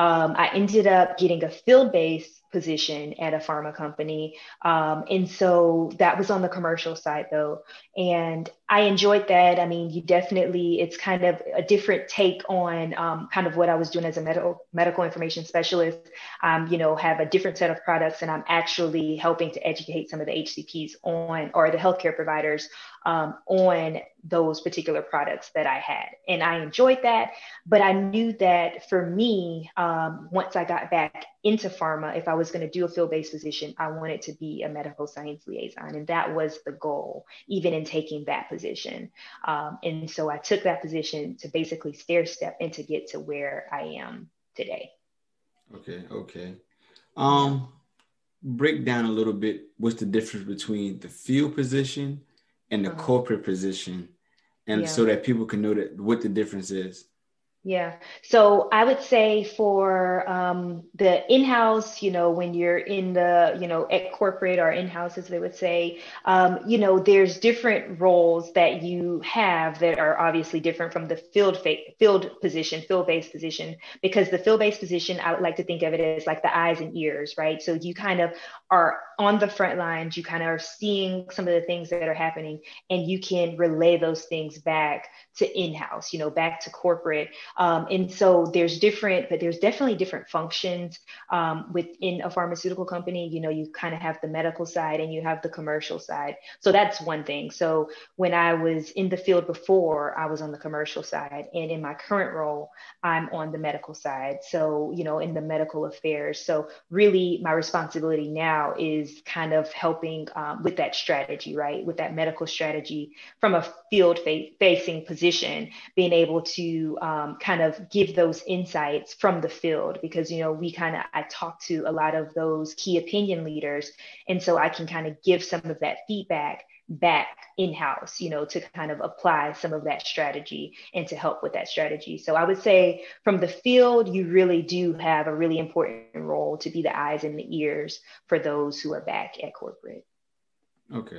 um, I ended up getting a field based position at a pharma company. Um, and so that was on the commercial side though. And I enjoyed that. I mean, you definitely, it's kind of a different take on um, kind of what I was doing as a medical, medical information specialist. Um, you know, have a different set of products and I'm actually helping to educate some of the HCPs on, or the healthcare providers um, on those particular products that I had. And I enjoyed that. But I knew that for me, um, once I got back into pharma, if I was going to do a field based position, I wanted to be a medical science liaison. And that was the goal, even in taking that position. Um, and so I took that position to basically stair step and to get to where I am today. Okay. Okay. Um, break down a little bit what's the difference between the field position and the uh-huh. corporate position and yeah. so that people can know that what the difference is yeah. So I would say for um, the in-house, you know, when you're in the, you know, at corporate or in-house, as they would say, um, you know, there's different roles that you have that are obviously different from the field fa- field position, field-based position, because the field-based position, I would like to think of it as like the eyes and ears, right? So you kind of are on the front lines, you kind of are seeing some of the things that are happening, and you can relay those things back to in-house, you know, back to corporate. Um, and so there's different, but there's definitely different functions um, within a pharmaceutical company. You know, you kind of have the medical side and you have the commercial side. So that's one thing. So when I was in the field before, I was on the commercial side, and in my current role, I'm on the medical side. So you know, in the medical affairs. So really, my responsibility now is kind of helping um, with that strategy, right? With that medical strategy from a field facing position, being able to um, kind of give those insights from the field because, you know, we kind of, I talk to a lot of those key opinion leaders. And so I can kind of give some of that feedback back in house, you know, to kind of apply some of that strategy and to help with that strategy. So I would say from the field, you really do have a really important role to be the eyes and the ears for those who are back at corporate. Okay.